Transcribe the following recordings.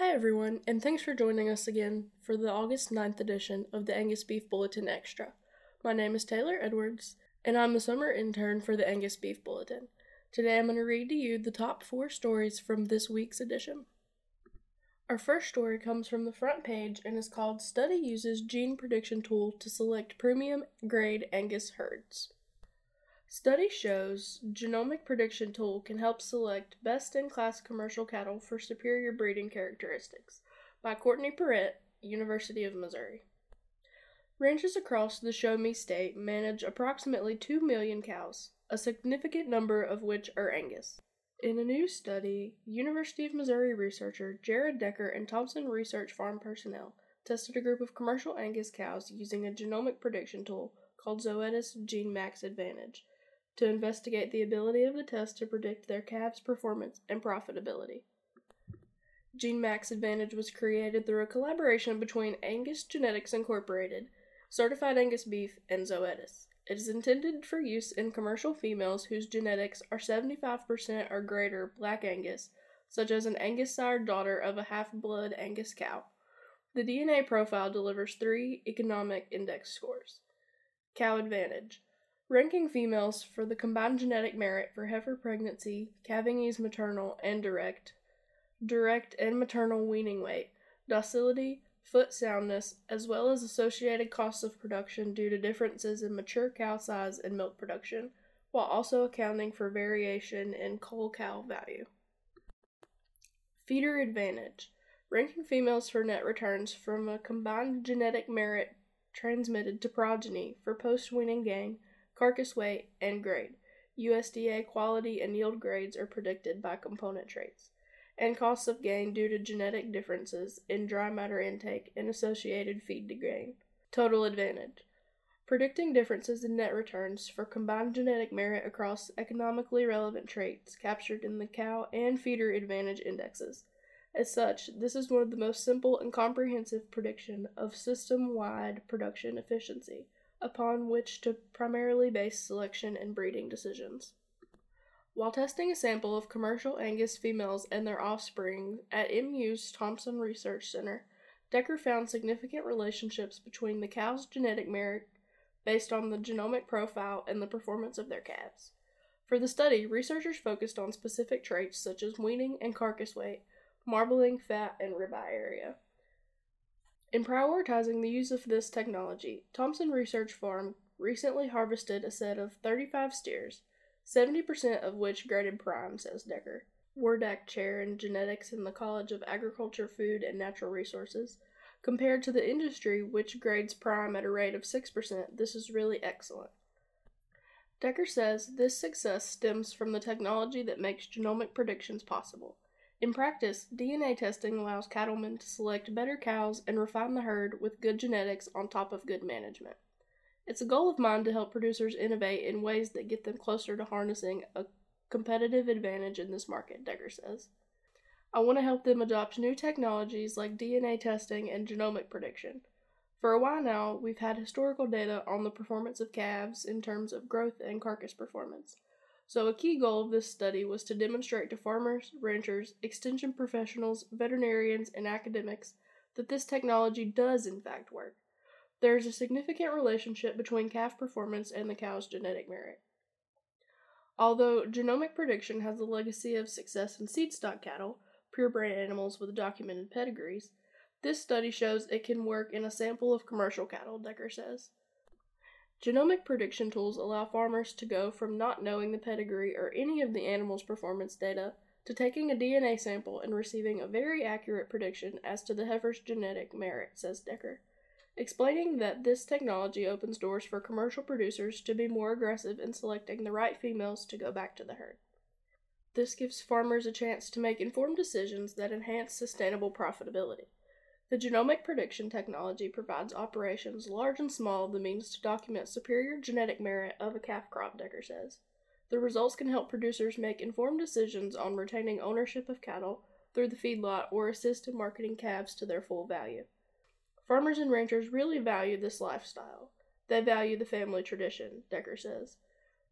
Hi, everyone, and thanks for joining us again for the August 9th edition of the Angus Beef Bulletin Extra. My name is Taylor Edwards, and I'm a summer intern for the Angus Beef Bulletin. Today I'm going to read to you the top four stories from this week's edition. Our first story comes from the front page and is called Study Uses Gene Prediction Tool to Select Premium Grade Angus Herds. Study shows genomic prediction tool can help select best in class commercial cattle for superior breeding characteristics by Courtney Perrett, University of Missouri. Ranches across the Show Me state manage approximately 2 million cows, a significant number of which are Angus. In a new study, University of Missouri researcher Jared Decker and Thompson Research Farm personnel tested a group of commercial Angus cows using a genomic prediction tool called Zoetis GeneMax Advantage to investigate the ability of the test to predict their calves' performance and profitability. GeneMax Advantage was created through a collaboration between Angus Genetics Incorporated, Certified Angus Beef, and Zoetis. It is intended for use in commercial females whose genetics are 75% or greater black Angus, such as an Angus sired daughter of a half blood Angus cow. The DNA profile delivers three economic index scores. Cow Advantage ranking females for the combined genetic merit for heifer pregnancy, calving ease maternal, and direct, direct and maternal weaning weight, docility, foot soundness, as well as associated costs of production due to differences in mature cow size and milk production, while also accounting for variation in cull cow value. Feeder advantage ranking females for net returns from a combined genetic merit transmitted to progeny for post weaning gain carcass weight, and grade. USDA quality and yield grades are predicted by component traits, and costs of gain due to genetic differences in dry matter intake and associated feed to gain. Total advantage. Predicting differences in net returns for combined genetic merit across economically relevant traits captured in the cow and feeder advantage indexes. As such, this is one of the most simple and comprehensive prediction of system-wide production efficiency upon which to primarily base selection and breeding decisions. While testing a sample of commercial Angus females and their offspring at MU's Thompson Research Center, Decker found significant relationships between the cow's genetic merit based on the genomic profile and the performance of their calves. For the study, researchers focused on specific traits such as weaning and carcass weight, marbling, fat, and ribeye area. In prioritizing the use of this technology, Thompson Research Farm recently harvested a set of 35 steers, 70% of which graded prime, says Decker. Wurdack Chair in Genetics in the College of Agriculture, Food, and Natural Resources. Compared to the industry, which grades prime at a rate of 6%, this is really excellent. Decker says this success stems from the technology that makes genomic predictions possible. In practice, DNA testing allows cattlemen to select better cows and refine the herd with good genetics on top of good management. It's a goal of mine to help producers innovate in ways that get them closer to harnessing a competitive advantage in this market, Decker says. I want to help them adopt new technologies like DNA testing and genomic prediction. For a while now, we've had historical data on the performance of calves in terms of growth and carcass performance. So, a key goal of this study was to demonstrate to farmers, ranchers, extension professionals, veterinarians, and academics that this technology does in fact work. There is a significant relationship between calf performance and the cow's genetic merit. Although genomic prediction has a legacy of success in seed stock cattle, purebred animals with documented pedigrees, this study shows it can work in a sample of commercial cattle, Decker says. Genomic prediction tools allow farmers to go from not knowing the pedigree or any of the animal's performance data to taking a DNA sample and receiving a very accurate prediction as to the heifer's genetic merit, says Decker, explaining that this technology opens doors for commercial producers to be more aggressive in selecting the right females to go back to the herd. This gives farmers a chance to make informed decisions that enhance sustainable profitability. The genomic prediction technology provides operations large and small the means to document superior genetic merit of a calf crop, Decker says. The results can help producers make informed decisions on retaining ownership of cattle through the feedlot or assist in marketing calves to their full value. Farmers and ranchers really value this lifestyle. They value the family tradition, Decker says.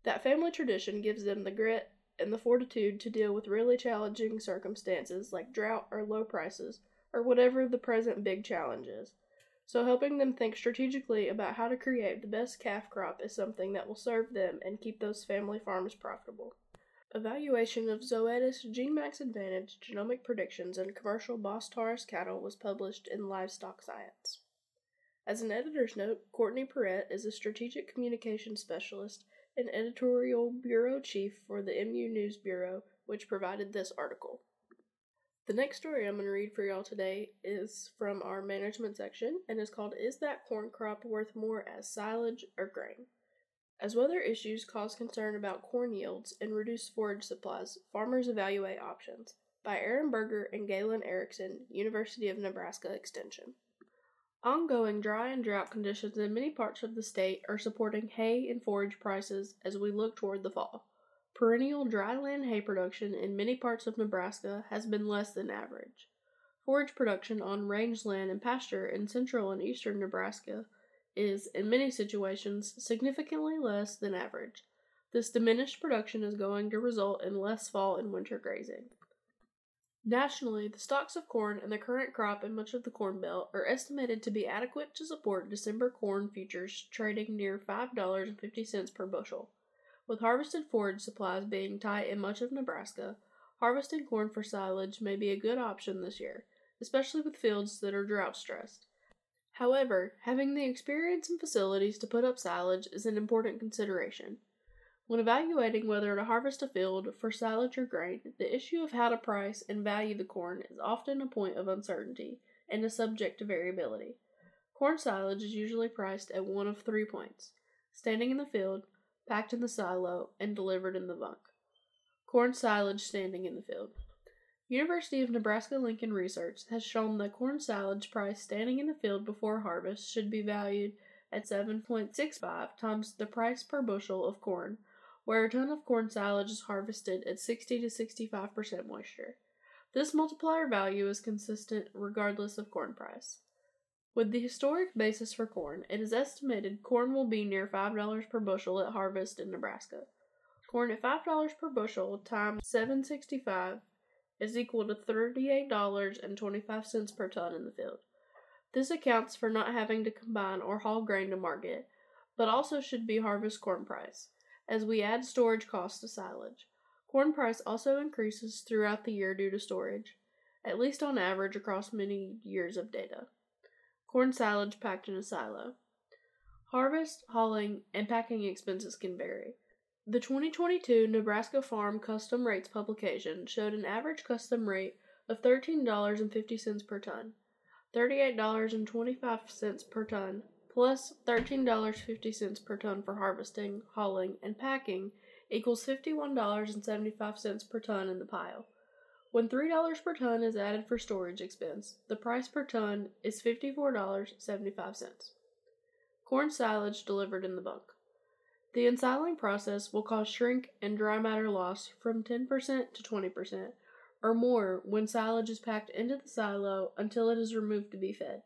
That family tradition gives them the grit and the fortitude to deal with really challenging circumstances like drought or low prices or whatever the present big challenge is. So, helping them think strategically about how to create the best calf crop is something that will serve them and keep those family farms profitable. Evaluation of Zoetis GeneMax Advantage genomic predictions in commercial Bos Taurus cattle was published in Livestock Science. As an editor's note, Courtney Perrett is a strategic communications specialist and editorial bureau chief for the MU News Bureau, which provided this article. The next story I'm going to read for y'all today is from our management section and is called Is That Corn Crop Worth More as Silage or Grain? As weather issues cause concern about corn yields and reduce forage supplies, farmers evaluate options. By Aaron Berger and Galen Erickson, University of Nebraska Extension. Ongoing dry and drought conditions in many parts of the state are supporting hay and forage prices as we look toward the fall. Perennial dryland hay production in many parts of Nebraska has been less than average. Forage production on rangeland and pasture in central and eastern Nebraska is, in many situations, significantly less than average. This diminished production is going to result in less fall and winter grazing. Nationally, the stocks of corn and the current crop in much of the Corn Belt are estimated to be adequate to support December corn futures trading near $5.50 per bushel. With harvested forage supplies being tight in much of Nebraska, harvesting corn for silage may be a good option this year, especially with fields that are drought stressed. However, having the experience and facilities to put up silage is an important consideration. When evaluating whether to harvest a field for silage or grain, the issue of how to price and value the corn is often a point of uncertainty and is subject to variability. Corn silage is usually priced at one of three points standing in the field, packed in the silo, and delivered in the bunk. Corn silage standing in the field. University of Nebraska Lincoln research has shown that corn silage price standing in the field before harvest should be valued at 7.65 times the price per bushel of corn where a ton of corn silage is harvested at 60 to 65% moisture. This multiplier value is consistent regardless of corn price. With the historic basis for corn, it is estimated corn will be near $5 per bushel at harvest in Nebraska. Corn at $5 per bushel times 765 is equal to $38.25 per ton in the field. This accounts for not having to combine or haul grain to market, but also should be harvest corn price as we add storage costs to silage. Corn price also increases throughout the year due to storage, at least on average across many years of data. Corn silage packed in a silo. Harvest, hauling, and packing expenses can vary. The 2022 Nebraska Farm Custom Rates publication showed an average custom rate of $13.50 per ton, $38.25 per ton plus $13.50 per ton for harvesting, hauling, and packing equals $51.75 per ton in the pile. When $3 per ton is added for storage expense, the price per ton is $54.75. Corn silage delivered in the bunk. The ensiling process will cause shrink and dry matter loss from 10% to 20% or more when silage is packed into the silo until it is removed to be fed.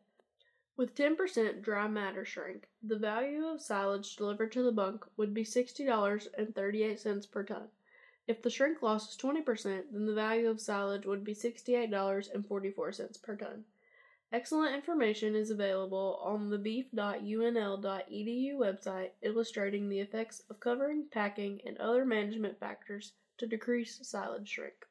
With 10% dry matter shrink, the value of silage delivered to the bunk would be $60.38 per ton. If the shrink loss is 20%, then the value of silage would be $68.44 per ton. Excellent information is available on the beef.unl.edu website illustrating the effects of covering, packing, and other management factors to decrease silage shrink.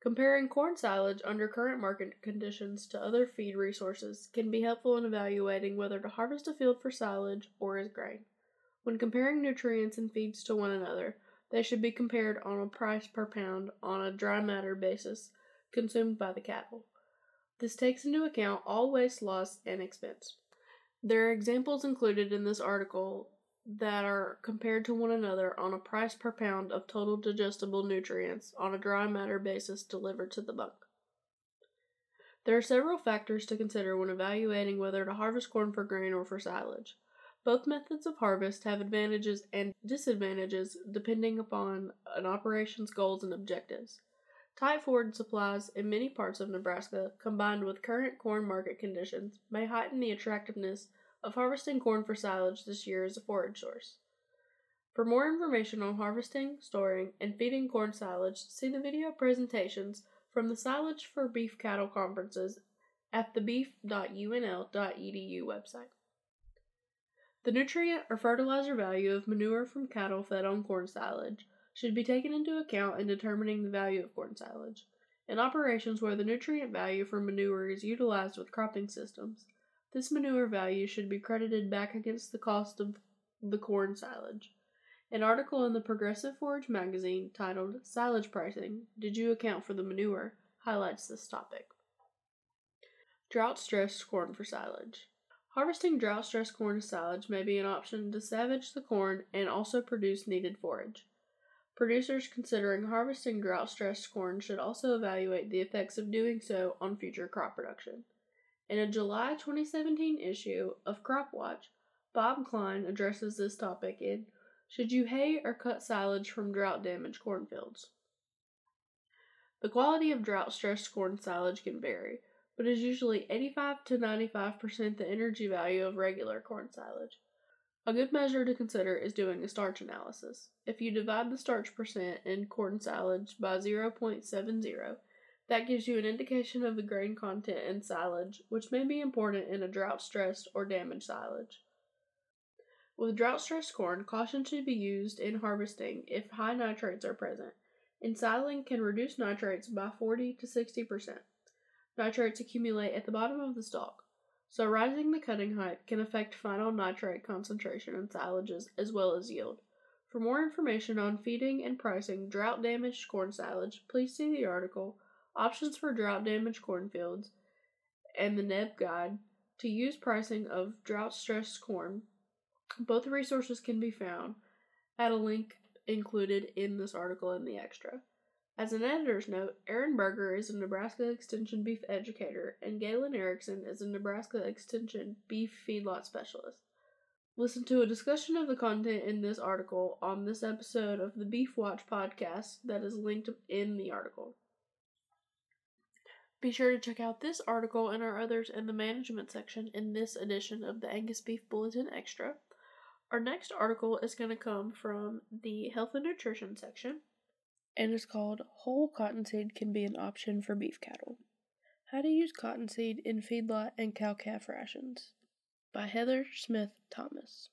Comparing corn silage under current market conditions to other feed resources can be helpful in evaluating whether to harvest a field for silage or as grain. When comparing nutrients and feeds to one another, they should be compared on a price per pound on a dry matter basis consumed by the cattle. This takes into account all waste loss and expense. There are examples included in this article that are compared to one another on a price per pound of total digestible nutrients on a dry matter basis delivered to the bunk. There are several factors to consider when evaluating whether to harvest corn for grain or for silage. Both methods of harvest have advantages and disadvantages depending upon an operation's goals and objectives. Tight forage supplies in many parts of Nebraska, combined with current corn market conditions, may heighten the attractiveness of harvesting corn for silage this year as a forage source. For more information on harvesting, storing, and feeding corn silage, see the video presentations from the Silage for Beef Cattle conferences at the beef.unl.edu website. The nutrient or fertilizer value of manure from cattle fed on corn silage should be taken into account in determining the value of corn silage. In operations where the nutrient value for manure is utilized with cropping systems, this manure value should be credited back against the cost of the corn silage. An article in the Progressive Forage magazine titled Silage Pricing Did You Account for the Manure highlights this topic. Drought stressed corn for silage. Harvesting drought stressed corn silage may be an option to salvage the corn and also produce needed forage. Producers considering harvesting drought stressed corn should also evaluate the effects of doing so on future crop production. In a July 2017 issue of Crop Watch, Bob Klein addresses this topic in Should You Hay or Cut Silage from Drought Damaged Cornfields? The quality of drought stressed corn silage can vary, but is usually 85 to 95% the energy value of regular corn silage. A good measure to consider is doing a starch analysis. If you divide the starch percent in corn silage by 0.70, that gives you an indication of the grain content in silage, which may be important in a drought stressed or damaged silage. With drought stressed corn, caution should be used in harvesting if high nitrates are present. Ensiling can reduce nitrates by 40 to 60%. Nitrates accumulate at the bottom of the stalk so rising the cutting height can affect final nitrate concentration in silages as well as yield. For more information on feeding and pricing drought damaged corn silage, please see the article Options for Drought Damaged Cornfields and the NebGuide to Use Pricing of Drought Stressed Corn. Both resources can be found at a link included in this article in the extra. As an editor's note, Aaron Berger is a Nebraska Extension beef educator, and Galen Erickson is a Nebraska Extension beef feedlot specialist. Listen to a discussion of the content in this article on this episode of the Beef Watch podcast that is linked in the article. Be sure to check out this article and our others in the management section in this edition of the Angus Beef Bulletin Extra. Our next article is going to come from the Health and Nutrition section and is called Whole Cottonseed Can Be an Option for Beef Cattle. How to Use Cottonseed in Feedlot and Cow Calf Rations by Heather Smith Thomas.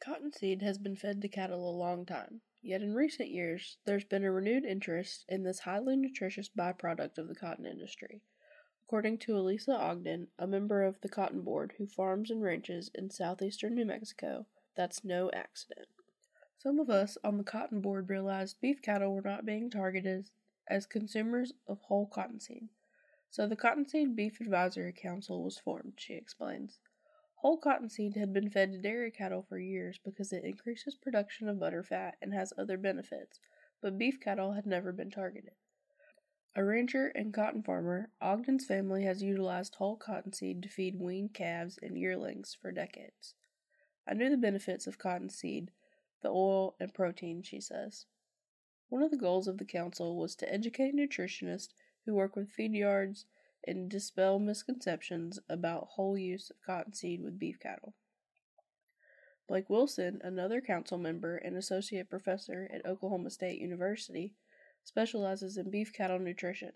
Cottonseed has been fed to cattle a long time, yet in recent years there's been a renewed interest in this highly nutritious byproduct of the cotton industry. According to Elisa Ogden, a member of the Cotton Board who farms and ranches in southeastern New Mexico, that's no accident. Some of us on the cotton board realized beef cattle were not being targeted as consumers of whole cottonseed. So the Cottonseed Beef Advisory Council was formed, she explains. Whole cottonseed had been fed to dairy cattle for years because it increases production of butter fat and has other benefits, but beef cattle had never been targeted. A rancher and cotton farmer, Ogden's family has utilized whole cottonseed to feed weaned calves and yearlings for decades. I knew the benefits of cottonseed the oil, and protein, she says. One of the goals of the council was to educate nutritionists who work with feed yards and dispel misconceptions about whole use of cottonseed with beef cattle. Blake Wilson, another council member and associate professor at Oklahoma State University, specializes in beef cattle nutrition.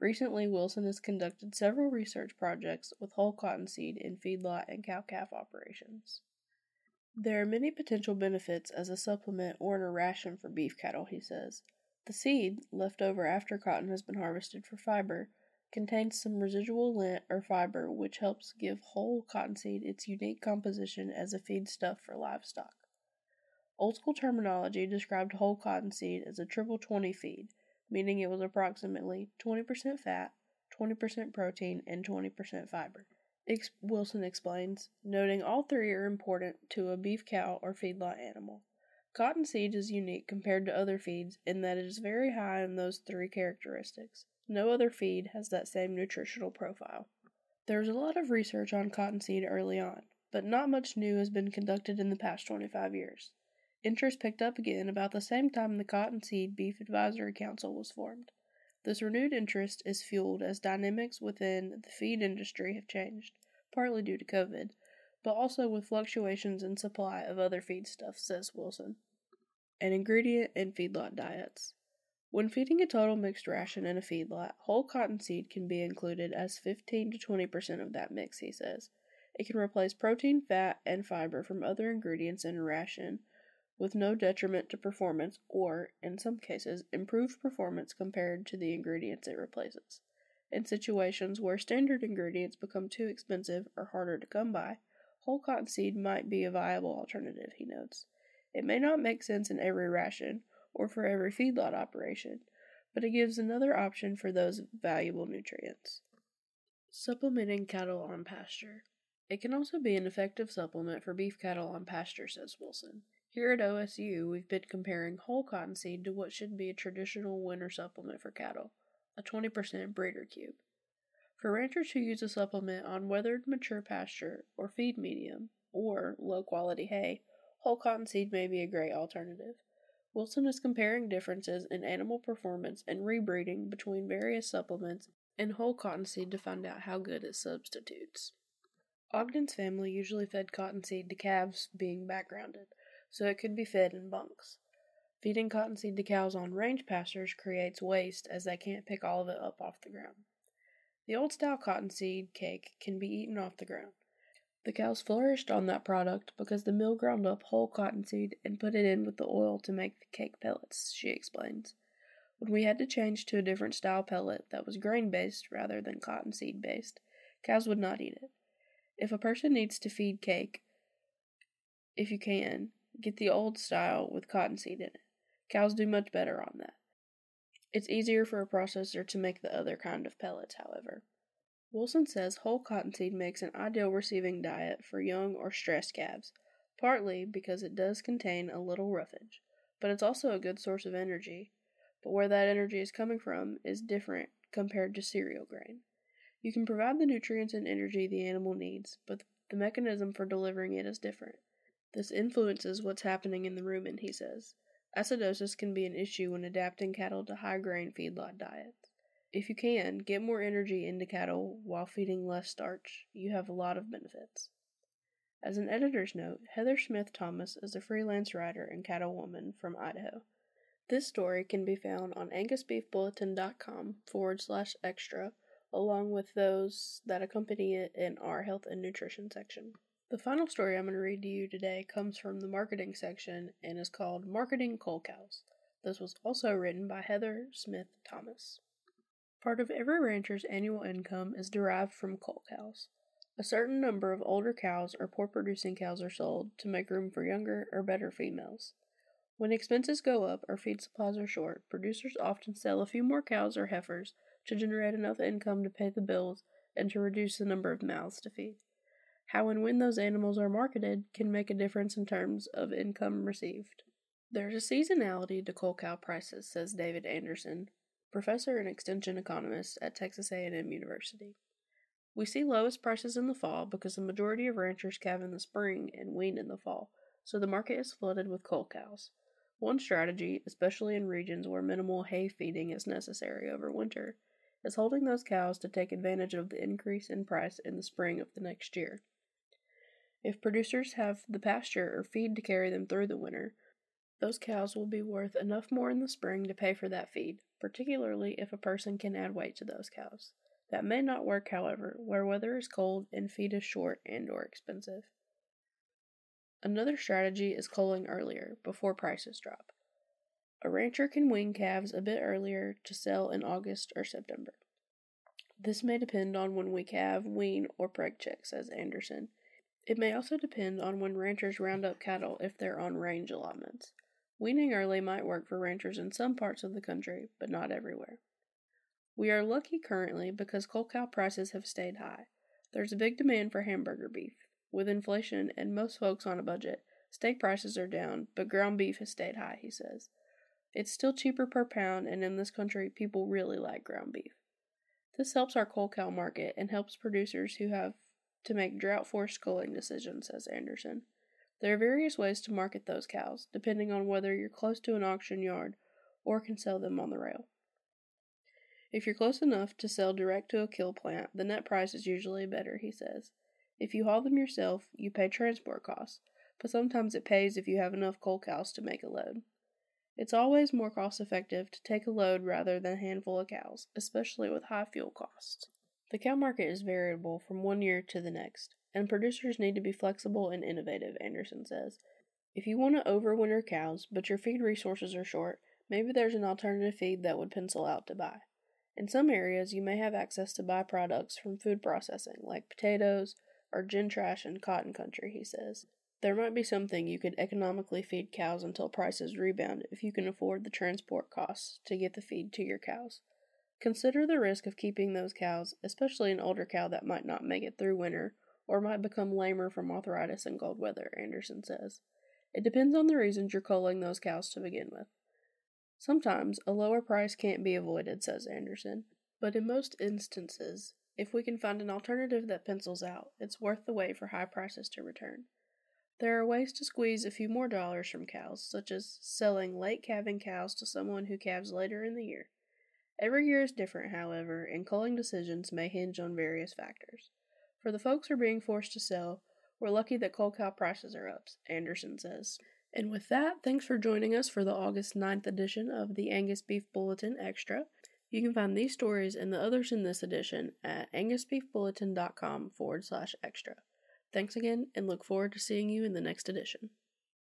Recently, Wilson has conducted several research projects with whole cottonseed in feedlot and cow calf operations. There are many potential benefits as a supplement or in a ration for beef cattle, he says. The seed, left over after cotton has been harvested for fiber, contains some residual lint or fiber which helps give whole cottonseed its unique composition as a feedstuff for livestock. Old school terminology described whole cottonseed as a triple 20 feed, meaning it was approximately 20% fat, 20% protein, and 20% fiber. Ex- Wilson explains, noting all three are important to a beef cow or feedlot animal. Cottonseed is unique compared to other feeds in that it is very high in those three characteristics. No other feed has that same nutritional profile. There was a lot of research on cottonseed early on, but not much new has been conducted in the past 25 years. Interest picked up again about the same time the Cottonseed Beef Advisory Council was formed. This renewed interest is fueled as dynamics within the feed industry have changed, partly due to COVID, but also with fluctuations in supply of other feedstuffs, says Wilson. An ingredient in feedlot diets. When feeding a total mixed ration in a feedlot, whole cottonseed can be included as 15 to 20% of that mix, he says. It can replace protein, fat, and fiber from other ingredients in a ration with no detriment to performance or, in some cases, improved performance compared to the ingredients it replaces. In situations where standard ingredients become too expensive or harder to come by, whole cottonseed might be a viable alternative, he notes. It may not make sense in every ration or for every feedlot operation, but it gives another option for those valuable nutrients. Supplementing cattle on pasture. It can also be an effective supplement for beef cattle on pasture, says Wilson. Here at OSU, we've been comparing whole cottonseed to what should be a traditional winter supplement for cattle, a 20% breeder cube. For ranchers who use a supplement on weathered mature pasture or feed medium or low quality hay, whole cottonseed may be a great alternative. Wilson is comparing differences in animal performance and rebreeding between various supplements and whole cottonseed to find out how good it substitutes. Ogden's family usually fed cottonseed to calves being backgrounded, so it could be fed in bunks. Feeding cottonseed to cows on range pastures creates waste as they can't pick all of it up off the ground. The old style cottonseed cake can be eaten off the ground. The cows flourished on that product because the mill ground up whole cottonseed and put it in with the oil to make the cake pellets, she explains. When we had to change to a different style pellet that was grain based rather than cottonseed based, cows would not eat it. If a person needs to feed cake, if you can, Get the old style with cottonseed in it. Cows do much better on that. It's easier for a processor to make the other kind of pellets, however. Wilson says whole cottonseed makes an ideal receiving diet for young or stressed calves, partly because it does contain a little roughage, but it's also a good source of energy. But where that energy is coming from is different compared to cereal grain. You can provide the nutrients and energy the animal needs, but the mechanism for delivering it is different. This influences what's happening in the rumen, he says. Acidosis can be an issue when adapting cattle to high grain feedlot diets. If you can, get more energy into cattle while feeding less starch. You have a lot of benefits. As an editor's note, Heather Smith Thomas is a freelance writer and cattle woman from Idaho. This story can be found on angusbeefbulletin.com forward slash extra, along with those that accompany it in our health and nutrition section. The final story I'm going to read to you today comes from the marketing section and is called Marketing Cull Cows. This was also written by Heather Smith Thomas. Part of every rancher's annual income is derived from cull cows. A certain number of older cows or poor producing cows are sold to make room for younger or better females. When expenses go up or feed supplies are short, producers often sell a few more cows or heifers to generate enough income to pay the bills and to reduce the number of mouths to feed. How and when those animals are marketed can make a difference in terms of income received. There's a seasonality to cull cow prices, says David Anderson, professor and extension economist at Texas A&M University. We see lowest prices in the fall because the majority of ranchers calve in the spring and wean in the fall, so the market is flooded with cull cows. One strategy, especially in regions where minimal hay feeding is necessary over winter, is holding those cows to take advantage of the increase in price in the spring of the next year. If producers have the pasture or feed to carry them through the winter, those cows will be worth enough more in the spring to pay for that feed, particularly if a person can add weight to those cows. That may not work, however, where weather is cold and feed is short and or expensive. Another strategy is culling earlier, before prices drop. A rancher can wean calves a bit earlier to sell in August or September. This may depend on when we calve, wean, or preg check, says Anderson, it may also depend on when ranchers round up cattle if they're on range allotments. Weaning early might work for ranchers in some parts of the country, but not everywhere. We are lucky currently because cull cow prices have stayed high. There's a big demand for hamburger beef. With inflation and most folks on a budget, steak prices are down, but ground beef has stayed high, he says. It's still cheaper per pound, and in this country, people really like ground beef. This helps our cull cow market and helps producers who have to make drought forced culling decisions, says Anderson. There are various ways to market those cows, depending on whether you're close to an auction yard or can sell them on the rail. If you're close enough to sell direct to a kill plant, the net price is usually better, he says. If you haul them yourself, you pay transport costs, but sometimes it pays if you have enough cull cows to make a load. It's always more cost effective to take a load rather than a handful of cows, especially with high fuel costs. The cow market is variable from one year to the next, and producers need to be flexible and innovative, Anderson says. If you want to overwinter cows, but your feed resources are short, maybe there's an alternative feed that would pencil out to buy. In some areas, you may have access to byproducts from food processing, like potatoes or gin trash in cotton country, he says. There might be something you could economically feed cows until prices rebound if you can afford the transport costs to get the feed to your cows. Consider the risk of keeping those cows, especially an older cow that might not make it through winter or might become lamer from arthritis in cold weather, Anderson says. It depends on the reasons you're culling those cows to begin with. Sometimes a lower price can't be avoided, says Anderson, but in most instances, if we can find an alternative that pencils out, it's worth the wait for high prices to return. There are ways to squeeze a few more dollars from cows, such as selling late calving cows to someone who calves later in the year. Every year is different, however, and culling decisions may hinge on various factors. For the folks who are being forced to sell, we're lucky that cull cow prices are up, Anderson says. And with that, thanks for joining us for the August 9th edition of the Angus Beef Bulletin Extra. You can find these stories and the others in this edition at angusbeefbulletin.com forward slash extra. Thanks again, and look forward to seeing you in the next edition.